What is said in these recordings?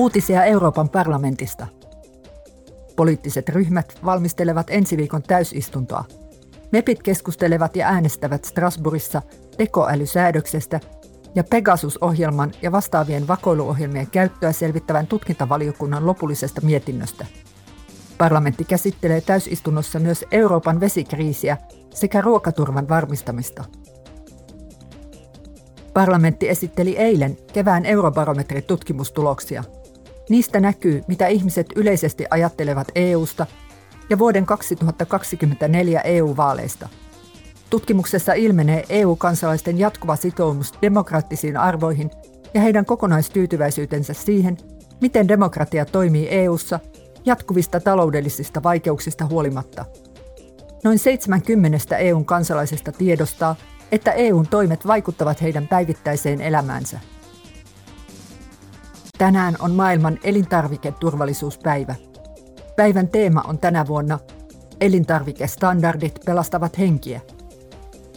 Uutisia Euroopan parlamentista. Poliittiset ryhmät valmistelevat ensi viikon täysistuntoa. MEPit keskustelevat ja äänestävät Strasbourgissa tekoälysäädöksestä ja Pegasus-ohjelman ja vastaavien vakoiluohjelmien käyttöä selvittävän tutkintavaliokunnan lopullisesta mietinnöstä. Parlamentti käsittelee täysistunnossa myös Euroopan vesikriisiä sekä ruokaturvan varmistamista. Parlamentti esitteli eilen kevään eurobarometritutkimustuloksia – Niistä näkyy, mitä ihmiset yleisesti ajattelevat EUsta ja vuoden 2024 EU-vaaleista. Tutkimuksessa ilmenee EU-kansalaisten jatkuva sitoumus demokraattisiin arvoihin ja heidän kokonaistyytyväisyytensä siihen, miten demokratia toimii EUssa jatkuvista taloudellisista vaikeuksista huolimatta. Noin 70 EUn kansalaisesta tiedostaa, että EUn toimet vaikuttavat heidän päivittäiseen elämäänsä. Tänään on maailman elintarviketurvallisuuspäivä. Päivän teema on tänä vuonna Elintarvikestandardit pelastavat henkiä.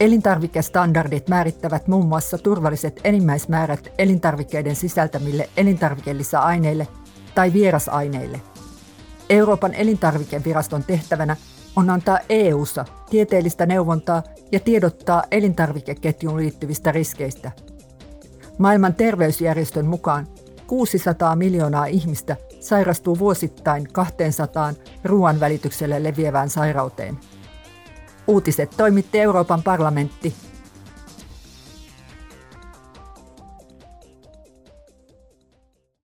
Elintarvikestandardit määrittävät muun muassa turvalliset enimmäismäärät elintarvikkeiden sisältämille elintarvikelisäaineille tai vierasaineille. Euroopan elintarvikeviraston tehtävänä on antaa EU:ssa tieteellistä neuvontaa ja tiedottaa elintarvikeketjuun liittyvistä riskeistä. Maailman terveysjärjestön mukaan 600 miljoonaa ihmistä sairastuu vuosittain 200 ruoan välitykselle leviävään sairauteen. Uutiset toimitti Euroopan parlamentti